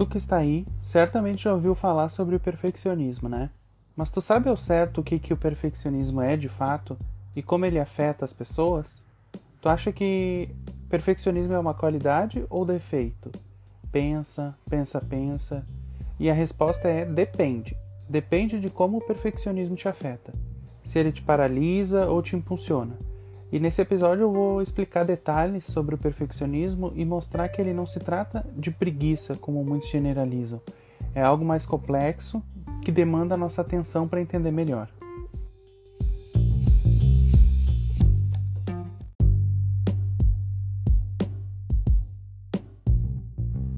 Tu que está aí, certamente já ouviu falar sobre o perfeccionismo, né? Mas tu sabe ao certo o que, que o perfeccionismo é de fato e como ele afeta as pessoas? Tu acha que perfeccionismo é uma qualidade ou defeito? Pensa, pensa, pensa. E a resposta é depende. Depende de como o perfeccionismo te afeta. Se ele te paralisa ou te impulsiona. E nesse episódio eu vou explicar detalhes sobre o perfeccionismo e mostrar que ele não se trata de preguiça, como muitos generalizam. É algo mais complexo que demanda a nossa atenção para entender melhor.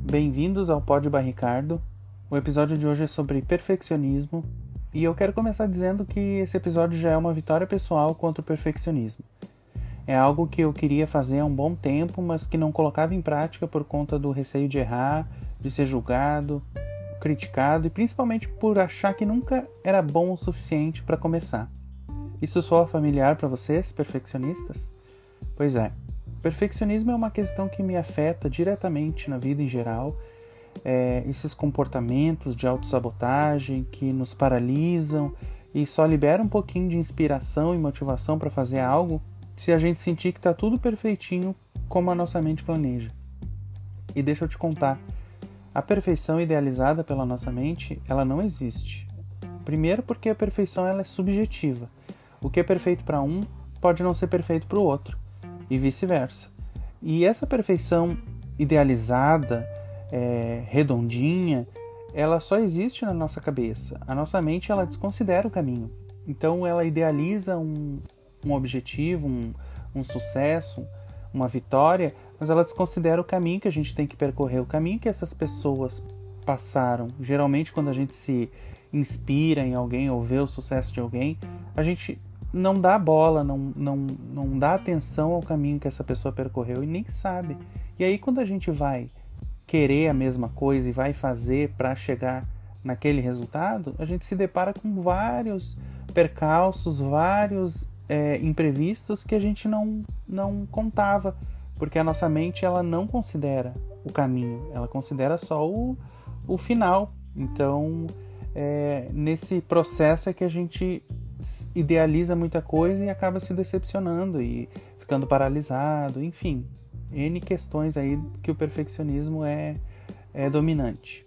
Bem-vindos ao Pod Barricardo. O episódio de hoje é sobre perfeccionismo e eu quero começar dizendo que esse episódio já é uma vitória pessoal contra o perfeccionismo. É algo que eu queria fazer há um bom tempo, mas que não colocava em prática por conta do receio de errar, de ser julgado, criticado e principalmente por achar que nunca era bom o suficiente para começar. Isso soa familiar para vocês, perfeccionistas? Pois é, perfeccionismo é uma questão que me afeta diretamente na vida em geral. É, esses comportamentos de autossabotagem que nos paralisam e só liberam um pouquinho de inspiração e motivação para fazer algo se a gente sentir que está tudo perfeitinho como a nossa mente planeja. E deixa eu te contar, a perfeição idealizada pela nossa mente, ela não existe. Primeiro porque a perfeição ela é subjetiva. O que é perfeito para um pode não ser perfeito para o outro, e vice-versa. E essa perfeição idealizada, é, redondinha, ela só existe na nossa cabeça. A nossa mente ela desconsidera o caminho. Então ela idealiza um, um objetivo, um, um sucesso, uma vitória, mas ela desconsidera o caminho que a gente tem que percorrer, o caminho que essas pessoas passaram. Geralmente, quando a gente se inspira em alguém ou vê o sucesso de alguém, a gente não dá bola, não, não, não dá atenção ao caminho que essa pessoa percorreu e nem sabe. E aí, quando a gente vai querer a mesma coisa e vai fazer para chegar naquele resultado, a gente se depara com vários percalços, vários é, imprevistos que a gente não, não contava, porque a nossa mente ela não considera o caminho, ela considera só o, o final. Então, é, nesse processo é que a gente idealiza muita coisa e acaba se decepcionando e ficando paralisado, enfim, N questões aí que o perfeccionismo é, é dominante.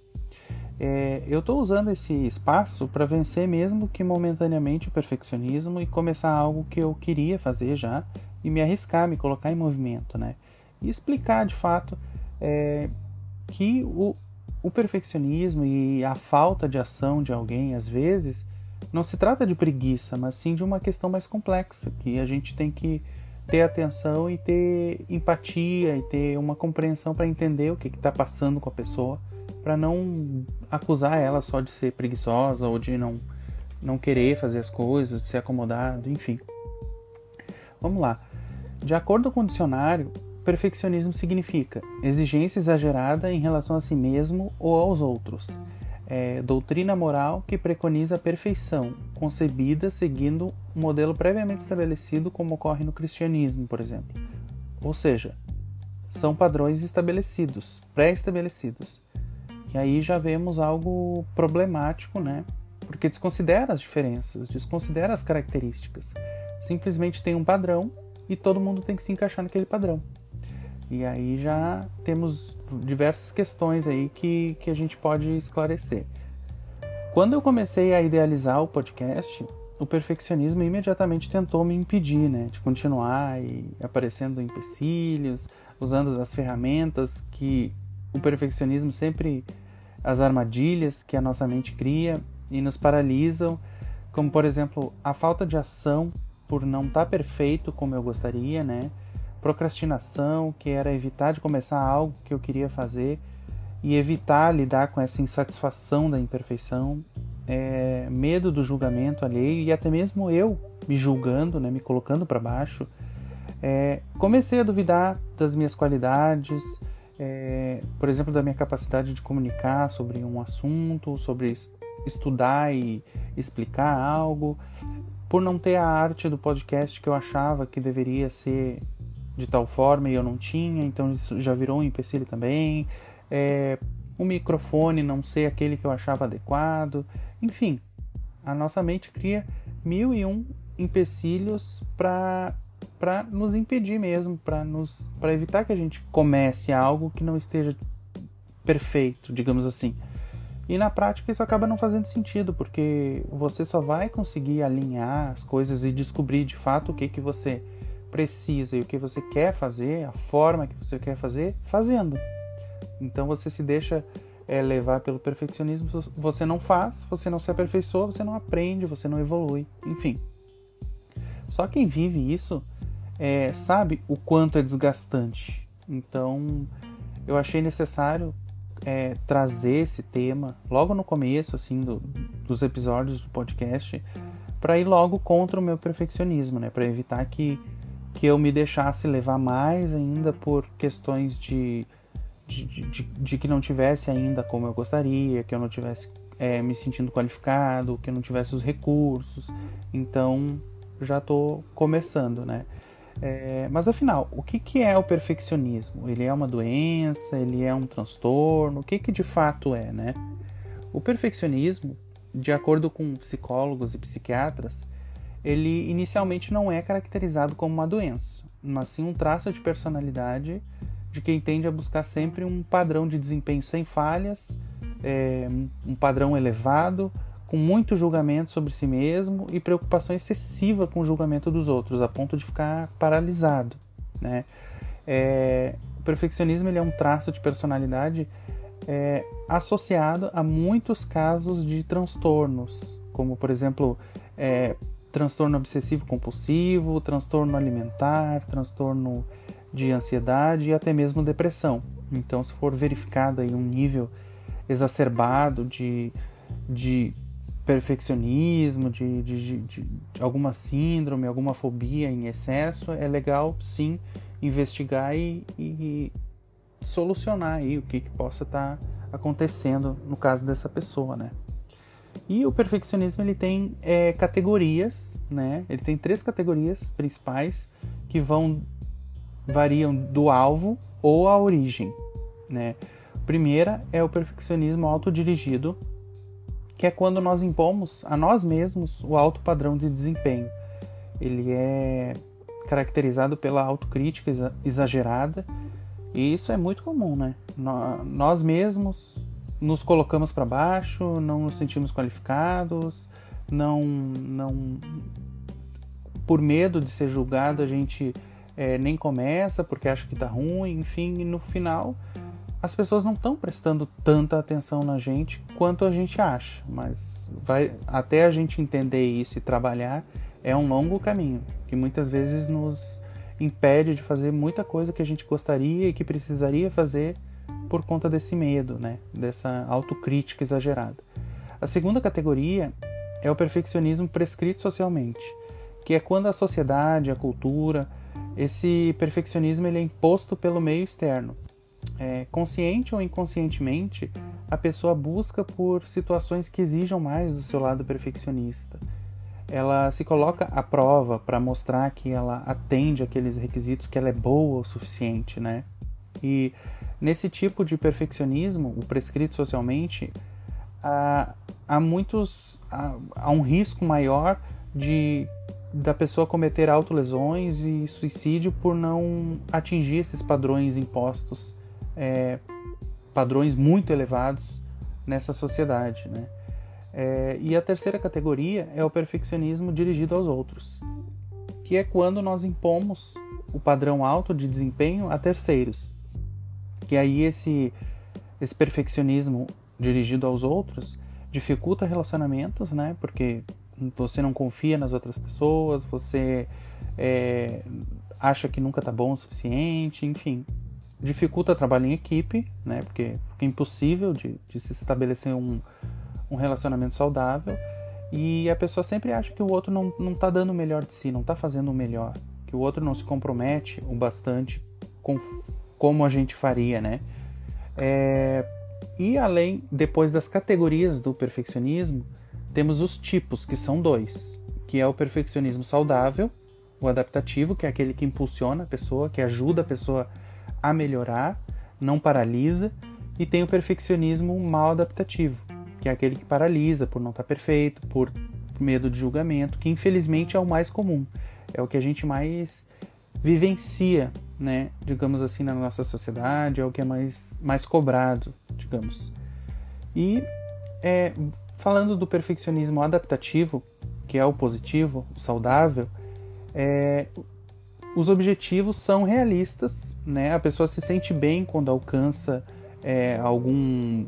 É, eu estou usando esse espaço para vencer mesmo que momentaneamente o perfeccionismo e começar algo que eu queria fazer já e me arriscar, me colocar em movimento, né? E explicar de fato é, que o, o perfeccionismo e a falta de ação de alguém, às vezes, não se trata de preguiça, mas sim de uma questão mais complexa, que a gente tem que ter atenção e ter empatia e ter uma compreensão para entender o que está passando com a pessoa para não acusar ela só de ser preguiçosa ou de não, não querer fazer as coisas, de ser acomodado, enfim. Vamos lá. De acordo com o dicionário, perfeccionismo significa exigência exagerada em relação a si mesmo ou aos outros. É, doutrina moral que preconiza a perfeição, concebida seguindo um modelo previamente estabelecido, como ocorre no cristianismo, por exemplo. Ou seja, são padrões estabelecidos, pré-estabelecidos. E aí já vemos algo problemático, né? Porque desconsidera as diferenças, desconsidera as características. Simplesmente tem um padrão e todo mundo tem que se encaixar naquele padrão. E aí já temos diversas questões aí que, que a gente pode esclarecer. Quando eu comecei a idealizar o podcast, o perfeccionismo imediatamente tentou me impedir né, de continuar e aparecendo empecilhos, usando as ferramentas que o perfeccionismo sempre as armadilhas que a nossa mente cria e nos paralisam, como por exemplo a falta de ação por não estar tá perfeito como eu gostaria, né? Procrastinação, que era evitar de começar algo que eu queria fazer e evitar lidar com essa insatisfação da imperfeição, é, medo do julgamento alheio e até mesmo eu me julgando, né, me colocando para baixo. É, comecei a duvidar das minhas qualidades, é, por exemplo, da minha capacidade de comunicar sobre um assunto, sobre estudar e explicar algo, por não ter a arte do podcast que eu achava que deveria ser de tal forma e eu não tinha, então isso já virou um empecilho também. É, o microfone não ser aquele que eu achava adequado, enfim, a nossa mente cria mil e um empecilhos para para nos impedir mesmo, para evitar que a gente comece algo que não esteja perfeito, digamos assim. E na prática isso acaba não fazendo sentido, porque você só vai conseguir alinhar as coisas e descobrir de fato o que que você precisa e o que você quer fazer, a forma que você quer fazer, fazendo. Então você se deixa é, levar pelo perfeccionismo, você não faz, você não se aperfeiçoa, você não aprende, você não evolui, enfim. Só quem vive isso é, sabe o quanto é desgastante. Então eu achei necessário é, trazer esse tema logo no começo assim do, dos episódios do podcast para ir logo contra o meu perfeccionismo, né? Para evitar que, que eu me deixasse levar mais ainda por questões de de, de, de, que não tivesse ainda como eu gostaria, que eu não tivesse é, me sentindo qualificado, que eu não tivesse os recursos. Então já estou começando, né? É, mas afinal, o que, que é o perfeccionismo? Ele é uma doença? Ele é um transtorno? O que, que de fato é, né? O perfeccionismo, de acordo com psicólogos e psiquiatras, ele inicialmente não é caracterizado como uma doença, mas sim um traço de personalidade de quem tende a buscar sempre um padrão de desempenho sem falhas, é, um padrão elevado, com muito julgamento sobre si mesmo e preocupação excessiva com o julgamento dos outros, a ponto de ficar paralisado. Né? É, o perfeccionismo ele é um traço de personalidade é, associado a muitos casos de transtornos, como por exemplo é, transtorno obsessivo compulsivo, transtorno alimentar, transtorno de ansiedade e até mesmo depressão. Então, se for verificado aí um nível exacerbado de, de perfeccionismo, de, de, de, de, alguma síndrome, alguma fobia em excesso, é legal sim investigar e, e solucionar aí o que, que possa estar tá acontecendo no caso dessa pessoa, né? E o perfeccionismo ele tem é, categorias, né? Ele tem três categorias principais que vão variam do alvo ou a origem. Né? Primeira é o perfeccionismo autodirigido, que é quando nós impomos a nós mesmos o alto padrão de desempenho. Ele é caracterizado pela autocrítica exagerada e isso é muito comum, né? Nós mesmos nos colocamos para baixo, não nos sentimos qualificados, não, não, por medo de ser julgado a gente é, nem começa porque acha que tá ruim, enfim, e no final as pessoas não estão prestando tanta atenção na gente quanto a gente acha, mas vai até a gente entender isso e trabalhar é um longo caminho que muitas vezes nos impede de fazer muita coisa que a gente gostaria e que precisaria fazer por conta desse medo, né? Dessa autocrítica exagerada. A segunda categoria é o perfeccionismo prescrito socialmente, que é quando a sociedade, a cultura, esse perfeccionismo ele é imposto pelo meio externo. É, consciente ou inconscientemente, a pessoa busca por situações que exijam mais do seu lado perfeccionista. Ela se coloca à prova para mostrar que ela atende aqueles requisitos, que ela é boa o suficiente, né? E nesse tipo de perfeccionismo, o prescrito socialmente, há, há muitos há, há um risco maior de da pessoa cometer autolesões e suicídio por não atingir esses padrões impostos, é, padrões muito elevados nessa sociedade. Né? É, e a terceira categoria é o perfeccionismo dirigido aos outros, que é quando nós impomos o padrão alto de desempenho a terceiros. Que aí esse, esse perfeccionismo dirigido aos outros dificulta relacionamentos, né? Porque você não confia nas outras pessoas, você é, acha que nunca tá bom o suficiente, enfim. Dificulta trabalho em equipe, né? Porque fica impossível de, de se estabelecer um, um relacionamento saudável. E a pessoa sempre acha que o outro não, não tá dando o melhor de si, não tá fazendo o melhor. Que o outro não se compromete o bastante com como a gente faria, né? É, e além, depois das categorias do perfeccionismo, temos os tipos, que são dois, que é o perfeccionismo saudável, o adaptativo, que é aquele que impulsiona a pessoa, que ajuda a pessoa a melhorar, não paralisa, E tem o perfeccionismo mal adaptativo, que é aquele que paralisa por não estar perfeito, por medo de julgamento, que infelizmente é o mais comum. É o que a gente mais vivencia, né, digamos assim, na nossa sociedade, é o que é mais, mais cobrado, digamos. E é, falando do perfeccionismo adaptativo, que é o positivo, o saudável, é, os objetivos são realistas, né? A pessoa se sente bem quando alcança é, algum,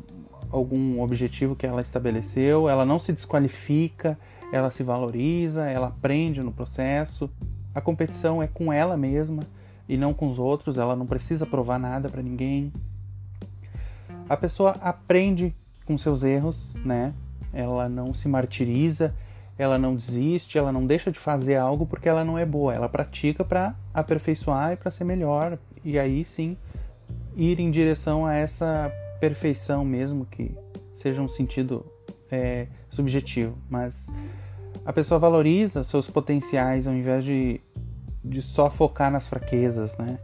algum objetivo que ela estabeleceu, ela não se desqualifica, ela se valoriza, ela aprende no processo. A competição é com ela mesma e não com os outros, ela não precisa provar nada para ninguém. A pessoa aprende com seus erros, né? Ela não se martiriza, ela não desiste, ela não deixa de fazer algo porque ela não é boa, ela pratica para aperfeiçoar e para ser melhor e aí sim ir em direção a essa perfeição mesmo que seja um sentido é, subjetivo, mas a pessoa valoriza seus potenciais ao invés de, de só focar nas fraquezas, né?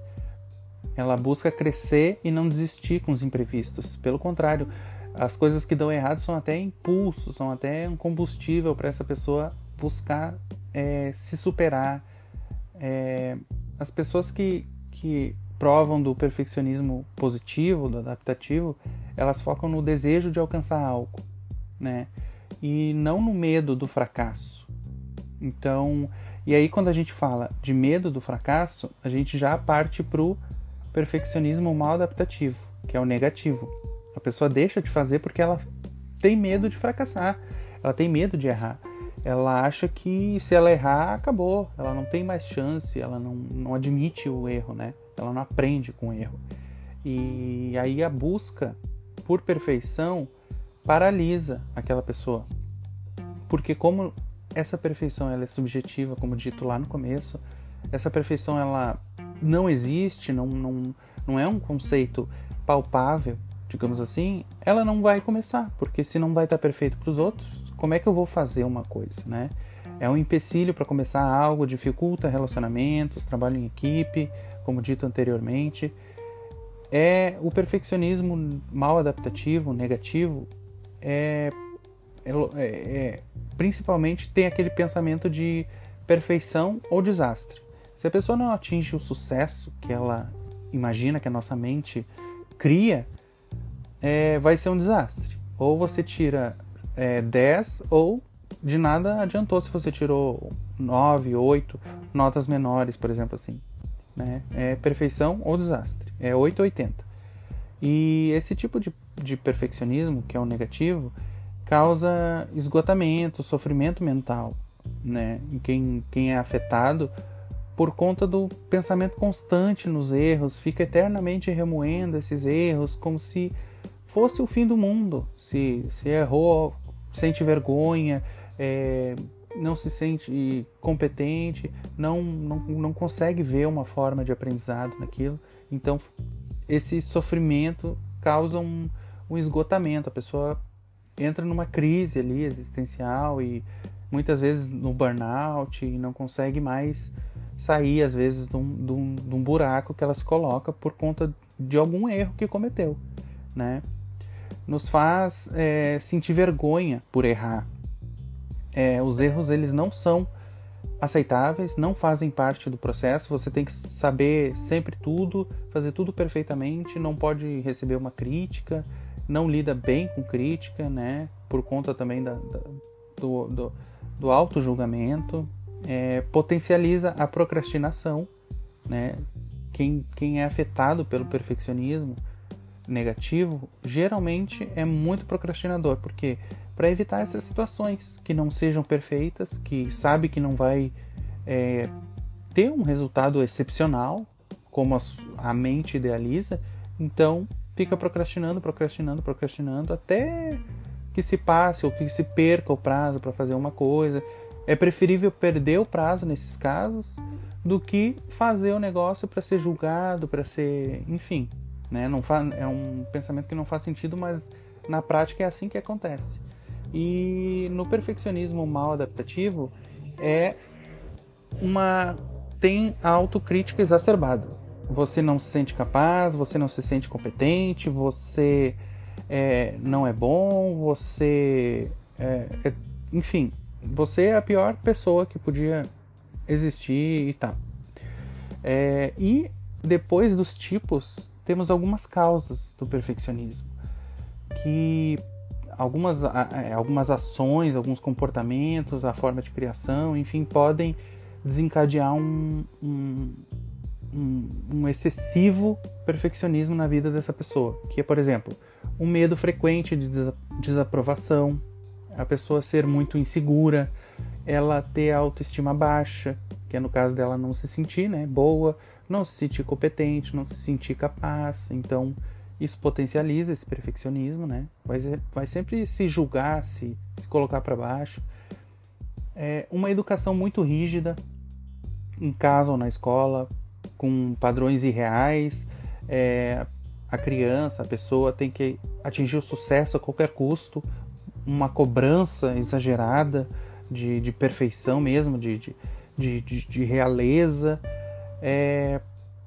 Ela busca crescer e não desistir com os imprevistos. Pelo contrário, as coisas que dão errado são até impulso, são até um combustível para essa pessoa buscar é, se superar. É, as pessoas que, que provam do perfeccionismo positivo, do adaptativo, elas focam no desejo de alcançar algo, né? E não no medo do fracasso. Então, e aí quando a gente fala de medo do fracasso, a gente já parte para o perfeccionismo mal adaptativo, que é o negativo. A pessoa deixa de fazer porque ela tem medo de fracassar, ela tem medo de errar. Ela acha que se ela errar, acabou, ela não tem mais chance, ela não, não admite o erro, né? Ela não aprende com o erro. E aí a busca por perfeição paralisa aquela pessoa. Porque como essa perfeição ela é subjetiva, como dito lá no começo, essa perfeição ela não existe, não, não, não é um conceito palpável, digamos assim, ela não vai começar, porque se não vai estar perfeito para os outros, como é que eu vou fazer uma coisa, né? É um empecilho para começar algo, dificulta relacionamentos, trabalho em equipe, como dito anteriormente. É o perfeccionismo mal adaptativo, negativo, é, é, é, é principalmente tem aquele pensamento de perfeição ou desastre. Se a pessoa não atinge o sucesso que ela imagina que a nossa mente cria, é, vai ser um desastre. Ou você tira é, 10 ou de nada adiantou se você tirou 9, 8, notas menores, por exemplo, assim. Né? É perfeição ou desastre. É 8 ou 80. E esse tipo de, de perfeccionismo, que é o negativo, causa esgotamento, sofrimento mental né? em quem, quem é afetado por conta do pensamento constante nos erros, fica eternamente remoendo esses erros, como se fosse o fim do mundo. Se, se errou, sente vergonha, é, não se sente competente, não, não, não consegue ver uma forma de aprendizado naquilo. Então, esse sofrimento causa um, um esgotamento. A pessoa entra numa crise ali existencial e muitas vezes no burnout e não consegue mais sair, às vezes, de um, de um, de um buraco que ela se coloca por conta de algum erro que cometeu, né? Nos faz é, sentir vergonha por errar. É, os erros eles não são aceitáveis, não fazem parte do processo. Você tem que saber sempre tudo, fazer tudo perfeitamente, não pode receber uma crítica, não lida bem com crítica, né? Por conta também da, da do, do, do auto-julgamento, é, potencializa a procrastinação, né? Quem, quem é afetado pelo perfeccionismo negativo geralmente é muito procrastinador, porque para evitar essas situações que não sejam perfeitas, que sabe que não vai é, ter um resultado excepcional, como a, a mente idealiza, então fica procrastinando, procrastinando, procrastinando até que se passe ou que se perca o prazo para fazer uma coisa. É preferível perder o prazo nesses casos do que fazer o negócio para ser julgado, para ser, enfim, né? Não é um pensamento que não faz sentido, mas na prática é assim que acontece. E no perfeccionismo mal adaptativo é uma tem a autocrítica exacerbada. você não se sente capaz, você não se sente competente, você é, não é bom, você. É, é, enfim, você é a pior pessoa que podia existir e tal. É, e depois dos tipos, temos algumas causas do perfeccionismo. Que algumas, é, algumas ações, alguns comportamentos, a forma de criação, enfim, podem desencadear um, um, um, um excessivo perfeccionismo na vida dessa pessoa. Que é, por exemplo, um medo frequente de desaprovação, a pessoa ser muito insegura, ela ter autoestima baixa, que é no caso dela não se sentir né, boa, não se sentir competente, não se sentir capaz. Então, isso potencializa esse perfeccionismo, né? Vai, vai sempre se julgar, se, se colocar para baixo. É uma educação muito rígida, em casa ou na escola, com padrões irreais. É, a criança, a pessoa tem que atingir o sucesso a qualquer custo, uma cobrança exagerada de, de perfeição mesmo, de, de, de, de realeza. É,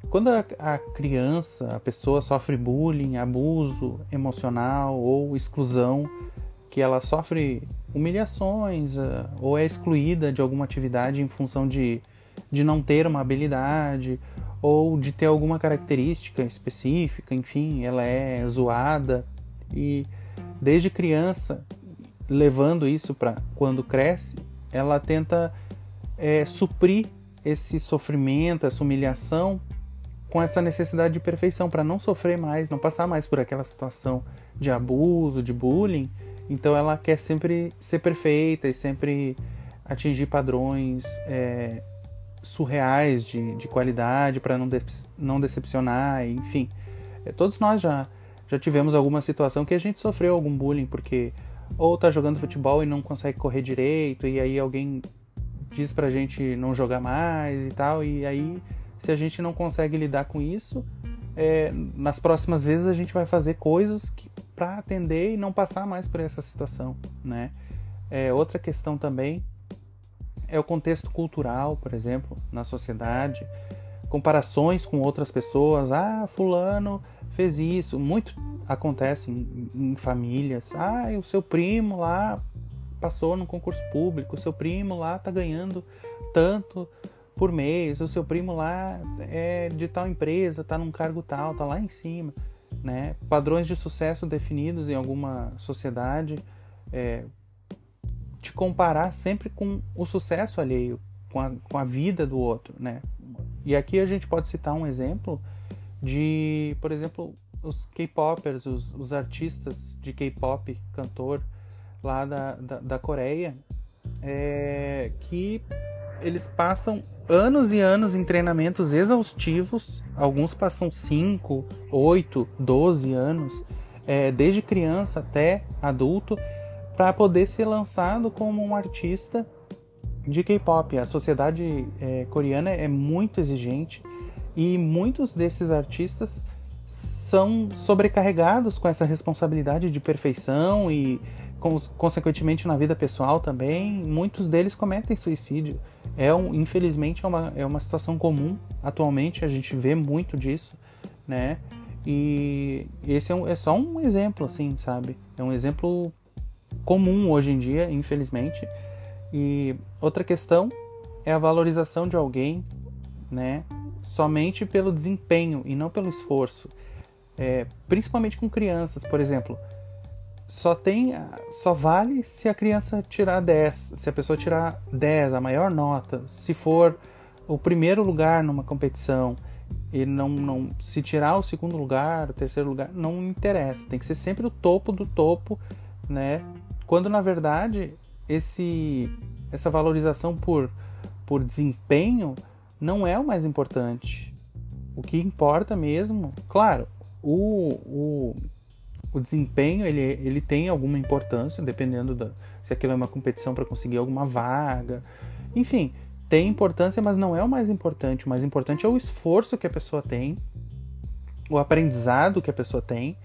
quando a, a, criança, a pessoa sofre bullying, abuso emocional ou exclusão, que ela sofre humilhações uh, ou é excluída de alguma atividade em função de, de não ter uma habilidade ou de ter alguma característica específica, enfim, ela é zoada. E desde criança, levando isso para quando cresce, ela tenta é, suprir esse sofrimento, essa humilhação com essa necessidade de perfeição para não sofrer mais, não passar mais por aquela situação de abuso, de bullying. Então ela quer sempre ser perfeita e sempre atingir padrões é, surreais de, de qualidade para não, de, não decepcionar, enfim. É, todos nós já, já tivemos alguma situação que a gente sofreu algum bullying porque ou tá jogando futebol e não consegue correr direito e aí alguém diz pra gente não jogar mais e tal e aí se a gente não consegue lidar com isso é, nas próximas vezes a gente vai fazer coisas para atender e não passar mais por essa situação, né? É, outra questão também é o contexto cultural, por exemplo, na sociedade, comparações com outras pessoas. Ah, fulano fez isso. Muito acontece em, em famílias. Ah, o seu primo lá passou no concurso público, o seu primo lá tá ganhando tanto por mês, o seu primo lá é de tal empresa, tá num cargo tal, tá lá em cima, né? Padrões de sucesso definidos em alguma sociedade, é, te comparar sempre com o sucesso alheio, com a, com a vida do outro, né? E aqui a gente pode citar um exemplo de, por exemplo, os K-popers, os, os, artistas de K-pop, cantor lá da, da, da Coreia, é, que eles passam anos e anos em treinamentos exaustivos, alguns passam 5, 8, 12 anos, é, desde criança até adulto, para poder ser lançado como um artista de K-pop. A sociedade é, coreana é muito exigente e muitos desses artistas são sobrecarregados com essa responsabilidade de perfeição e, consequentemente, na vida pessoal também. Muitos deles cometem suicídio. É um, infelizmente, é uma, é uma situação comum atualmente, a gente vê muito disso, né? E esse é, um, é só um exemplo, assim, sabe? É um exemplo comum hoje em dia, infelizmente. E outra questão é a valorização de alguém, né, somente pelo desempenho e não pelo esforço. É, principalmente com crianças, por exemplo, só tem só vale se a criança tirar 10, se a pessoa tirar 10, a maior nota, se for o primeiro lugar numa competição e não, não se tirar o segundo lugar, o terceiro lugar, não interessa, tem que ser sempre o topo do topo, né? Quando na verdade esse, essa valorização por, por desempenho não é o mais importante. O que importa mesmo, claro, o, o, o desempenho ele, ele tem alguma importância, dependendo da, se aquilo é uma competição para conseguir alguma vaga. Enfim, tem importância, mas não é o mais importante. O mais importante é o esforço que a pessoa tem, o aprendizado que a pessoa tem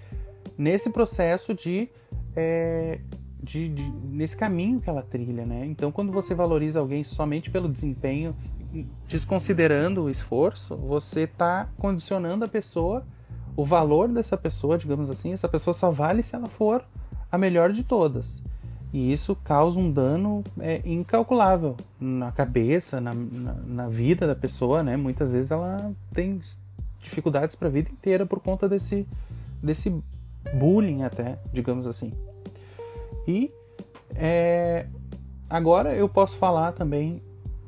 nesse processo de, é, de, de, nesse caminho que ela trilha, né? Então, quando você valoriza alguém somente pelo desempenho, desconsiderando o esforço, você está condicionando a pessoa, o valor dessa pessoa, digamos assim, essa pessoa só vale se ela for a melhor de todas. E isso causa um dano é, incalculável na cabeça, na, na, na, vida da pessoa, né? Muitas vezes ela tem dificuldades para a vida inteira por conta desse, desse bullying até, digamos assim. E é, agora eu posso falar também,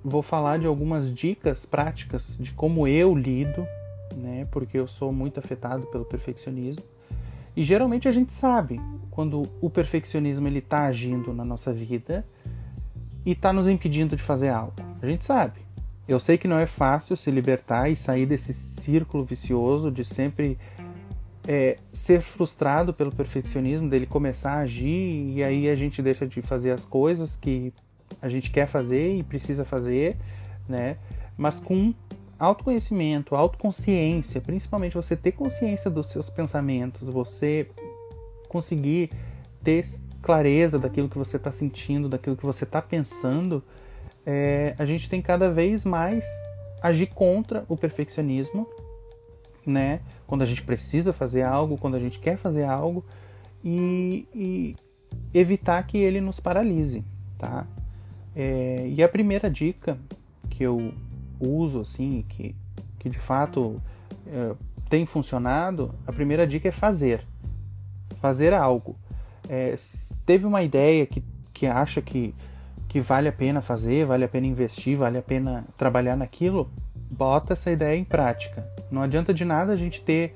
vou falar de algumas dicas práticas de como eu lido, né? Porque eu sou muito afetado pelo perfeccionismo. E geralmente a gente sabe quando o perfeccionismo ele está agindo na nossa vida e está nos impedindo de fazer algo. A gente sabe. Eu sei que não é fácil se libertar e sair desse círculo vicioso de sempre é, ser frustrado pelo perfeccionismo, dele começar a agir e aí a gente deixa de fazer as coisas que a gente quer fazer e precisa fazer, né? Mas com autoconhecimento, autoconsciência, principalmente você ter consciência dos seus pensamentos, você conseguir ter clareza daquilo que você está sentindo, daquilo que você está pensando, é, a gente tem cada vez mais agir contra o perfeccionismo, né? Quando a gente precisa fazer algo, quando a gente quer fazer algo e, e evitar que ele nos paralise, tá? É, e a primeira dica que eu uso, assim, que, que de fato é, tem funcionado, a primeira dica é fazer. Fazer algo. É, teve uma ideia que, que acha que, que vale a pena fazer, vale a pena investir, vale a pena trabalhar naquilo, bota essa ideia em prática. Não adianta de nada a gente ter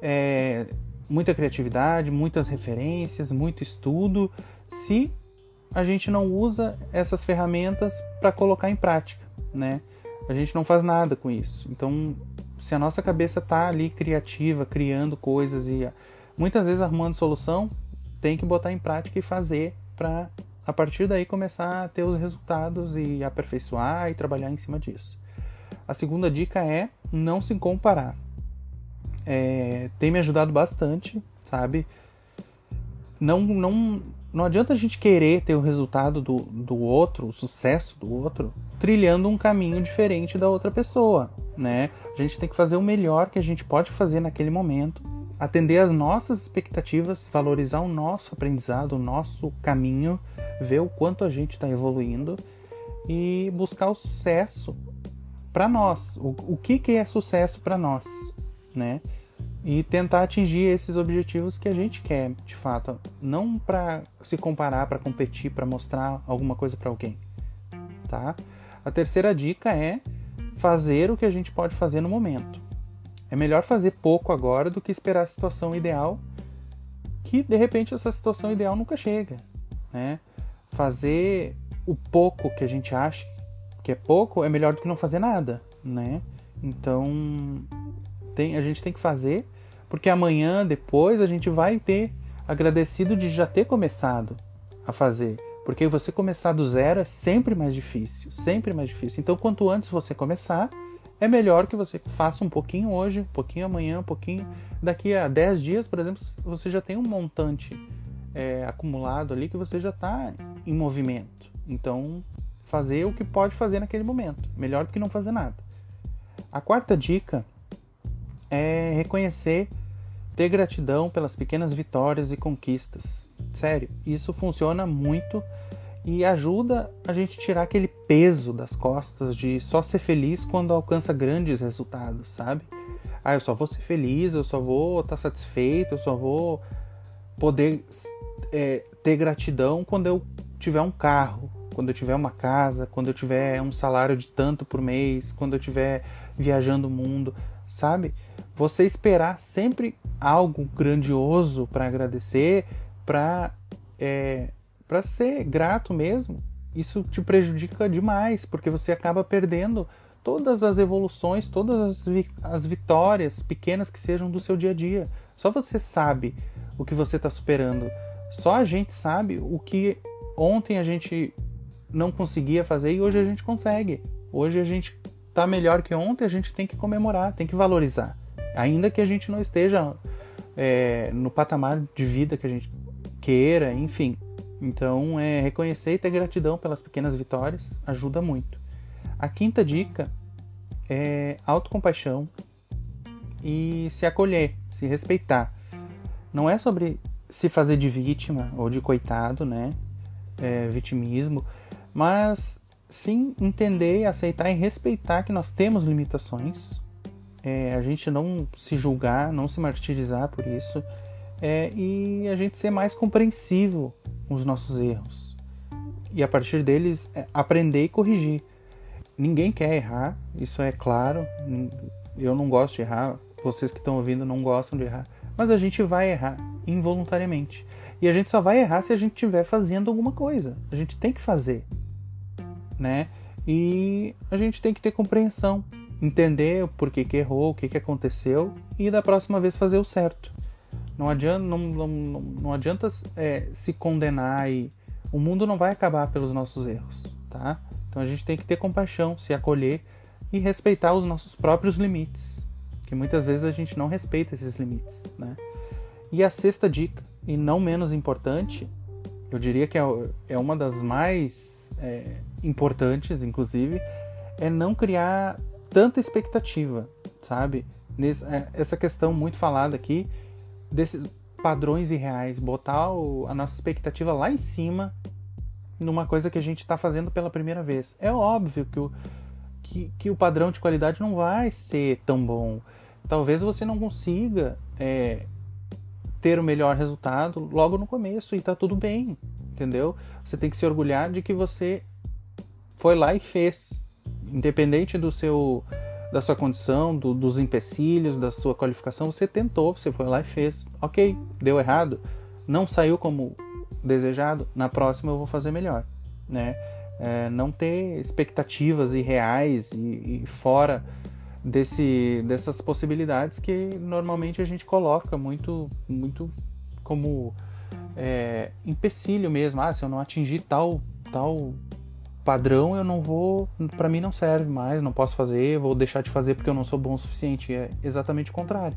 é, muita criatividade, muitas referências, muito estudo, se a gente não usa essas ferramentas para colocar em prática, né? A gente não faz nada com isso. Então, se a nossa cabeça está ali criativa, criando coisas e muitas vezes arrumando solução, tem que botar em prática e fazer para a partir daí começar a ter os resultados e aperfeiçoar e trabalhar em cima disso. A segunda dica é não se comparar. É, tem me ajudado bastante, sabe? Não, não, não adianta a gente querer ter o resultado do, do outro, o sucesso do outro, trilhando um caminho diferente da outra pessoa, né? A gente tem que fazer o melhor que a gente pode fazer naquele momento, atender às nossas expectativas, valorizar o nosso aprendizado, o nosso caminho, ver o quanto a gente está evoluindo e buscar o sucesso para nós. O, o que, que é sucesso para nós, né? E tentar atingir esses objetivos que a gente quer, de fato, não para se comparar, para competir, para mostrar alguma coisa para alguém, tá? A terceira dica é fazer o que a gente pode fazer no momento. É melhor fazer pouco agora do que esperar a situação ideal, que de repente essa situação ideal nunca chega, né? Fazer o pouco que a gente acha que é pouco é melhor do que não fazer nada, né? Então, tem, a gente tem que fazer, porque amanhã, depois, a gente vai ter agradecido de já ter começado a fazer. Porque você começar do zero é sempre mais difícil, sempre mais difícil. Então, quanto antes você começar, é melhor que você faça um pouquinho hoje, um pouquinho amanhã, um pouquinho. Daqui a 10 dias, por exemplo, você já tem um montante é, acumulado ali que você já está em movimento. Então, fazer o que pode fazer naquele momento. Melhor do que não fazer nada. A quarta dica é reconhecer, ter gratidão pelas pequenas vitórias e conquistas. Sério, isso funciona muito e ajuda a gente tirar aquele peso das costas de só ser feliz quando alcança grandes resultados, sabe? Ah, eu só vou ser feliz, eu só vou estar tá satisfeito, eu só vou poder é, ter gratidão quando eu tiver um carro, quando eu tiver uma casa, quando eu tiver um salário de tanto por mês, quando eu tiver viajando o mundo, sabe? Você esperar sempre algo grandioso para agradecer, para é, para ser grato mesmo, isso te prejudica demais, porque você acaba perdendo todas as evoluções, todas as, vi as vitórias pequenas que sejam do seu dia a dia. Só você sabe o que você está superando. Só a gente sabe o que ontem a gente não conseguia fazer e hoje a gente consegue. Hoje a gente está melhor que ontem, a gente tem que comemorar, tem que valorizar ainda que a gente não esteja é, no patamar de vida que a gente queira, enfim. Então, é, reconhecer e ter gratidão pelas pequenas vitórias ajuda muito. A quinta dica é autocompaixão e se acolher, se respeitar. Não é sobre se fazer de vítima ou de coitado, né? É, vitimismo, mas sim entender, aceitar e respeitar que nós temos limitações. É, a gente não se julgar, não se martirizar por isso. É, e a gente ser mais compreensivo com os nossos erros. E a partir deles, é, aprender e corrigir. Ninguém quer errar, isso é claro. Eu não gosto de errar, vocês que estão ouvindo não gostam de errar. Mas a gente vai errar involuntariamente. E a gente só vai errar se a gente estiver fazendo alguma coisa. A gente tem que fazer, né? E a gente tem que ter compreensão, entender o porquê que errou, o que, que aconteceu e da próxima vez fazer o certo. Não adianta, não, não, não adianta é, se condenar e o mundo não vai acabar pelos nossos erros, tá? Então a gente tem que ter compaixão, se acolher e respeitar os nossos próprios limites, que muitas vezes a gente não respeita esses limites, né? E a sexta dica, e não menos importante, eu diria que é, é uma das mais é, importantes, inclusive, é não criar tanta expectativa, sabe? Nesse, é, essa questão muito falada aqui desses padrões irreais, botar o, a nossa expectativa lá em cima numa coisa que a gente está fazendo pela primeira vez. É óbvio que o, que, que, o padrão de qualidade não vai ser tão bom. Talvez você não consiga é, ter o melhor resultado logo no começo e tá tudo bem, entendeu? Você tem que se orgulhar de que você foi lá e fez, independente do seu da sua condição, do, dos empecilhos, da sua qualificação, você tentou, você foi lá e fez. Ok, deu errado, não saiu como desejado, na próxima eu vou fazer melhor, né? É, não ter expectativas irreais e, e fora desse, dessas possibilidades que normalmente a gente coloca muito, muito como é, empecilho mesmo. Ah, se eu não atingir tal, tal padrão, eu não vou, para mim não serve mais, não posso fazer, vou deixar de fazer porque eu não sou bom o suficiente. É exatamente o contrário.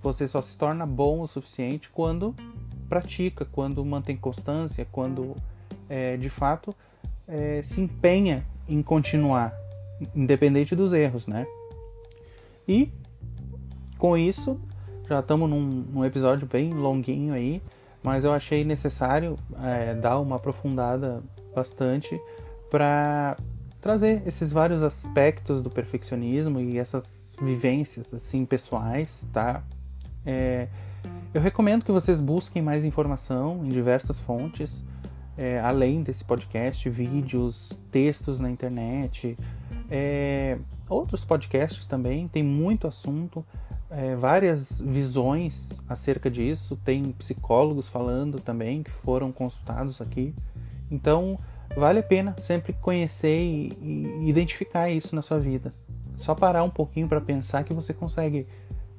Você só se torna bom o suficiente quando pratica, quando mantém constância, quando é, de fato é, se empenha em continuar, independente dos erros, né? E com isso, já estamos num, num, episódio bem longuinho aí, mas eu achei necessário é, dar uma aprofundada bastante para trazer esses vários aspectos do perfeccionismo e essas vivências assim pessoais, tá? É, eu recomendo que vocês busquem mais informação em diversas fontes, é, além desse podcast, vídeos, textos na internet, é, outros podcasts também. Tem muito assunto, é, várias visões acerca disso. Tem psicólogos falando também que foram consultados aqui. Então, vale a pena sempre conhecer e, e identificar isso na sua vida. Só parar um pouquinho para pensar que você consegue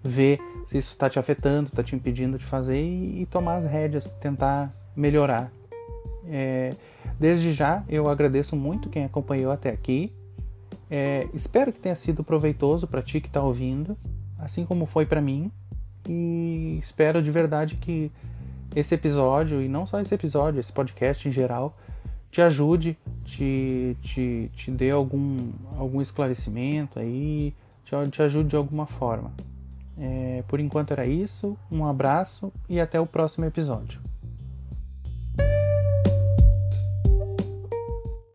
ver se isso está te afetando, está te impedindo de fazer e, e, tomar as rédeas, tentar melhorar. É, desde já eu agradeço muito quem acompanhou até aqui. É, espero que tenha sido proveitoso para ti que está ouvindo, assim como foi para mim. E espero de verdade que esse episódio, e não só esse episódio, esse podcast em geral, te ajude, te, te, te dê algum, algum esclarecimento aí, te, te ajude de alguma forma. É, por enquanto era isso, um abraço e até o próximo episódio.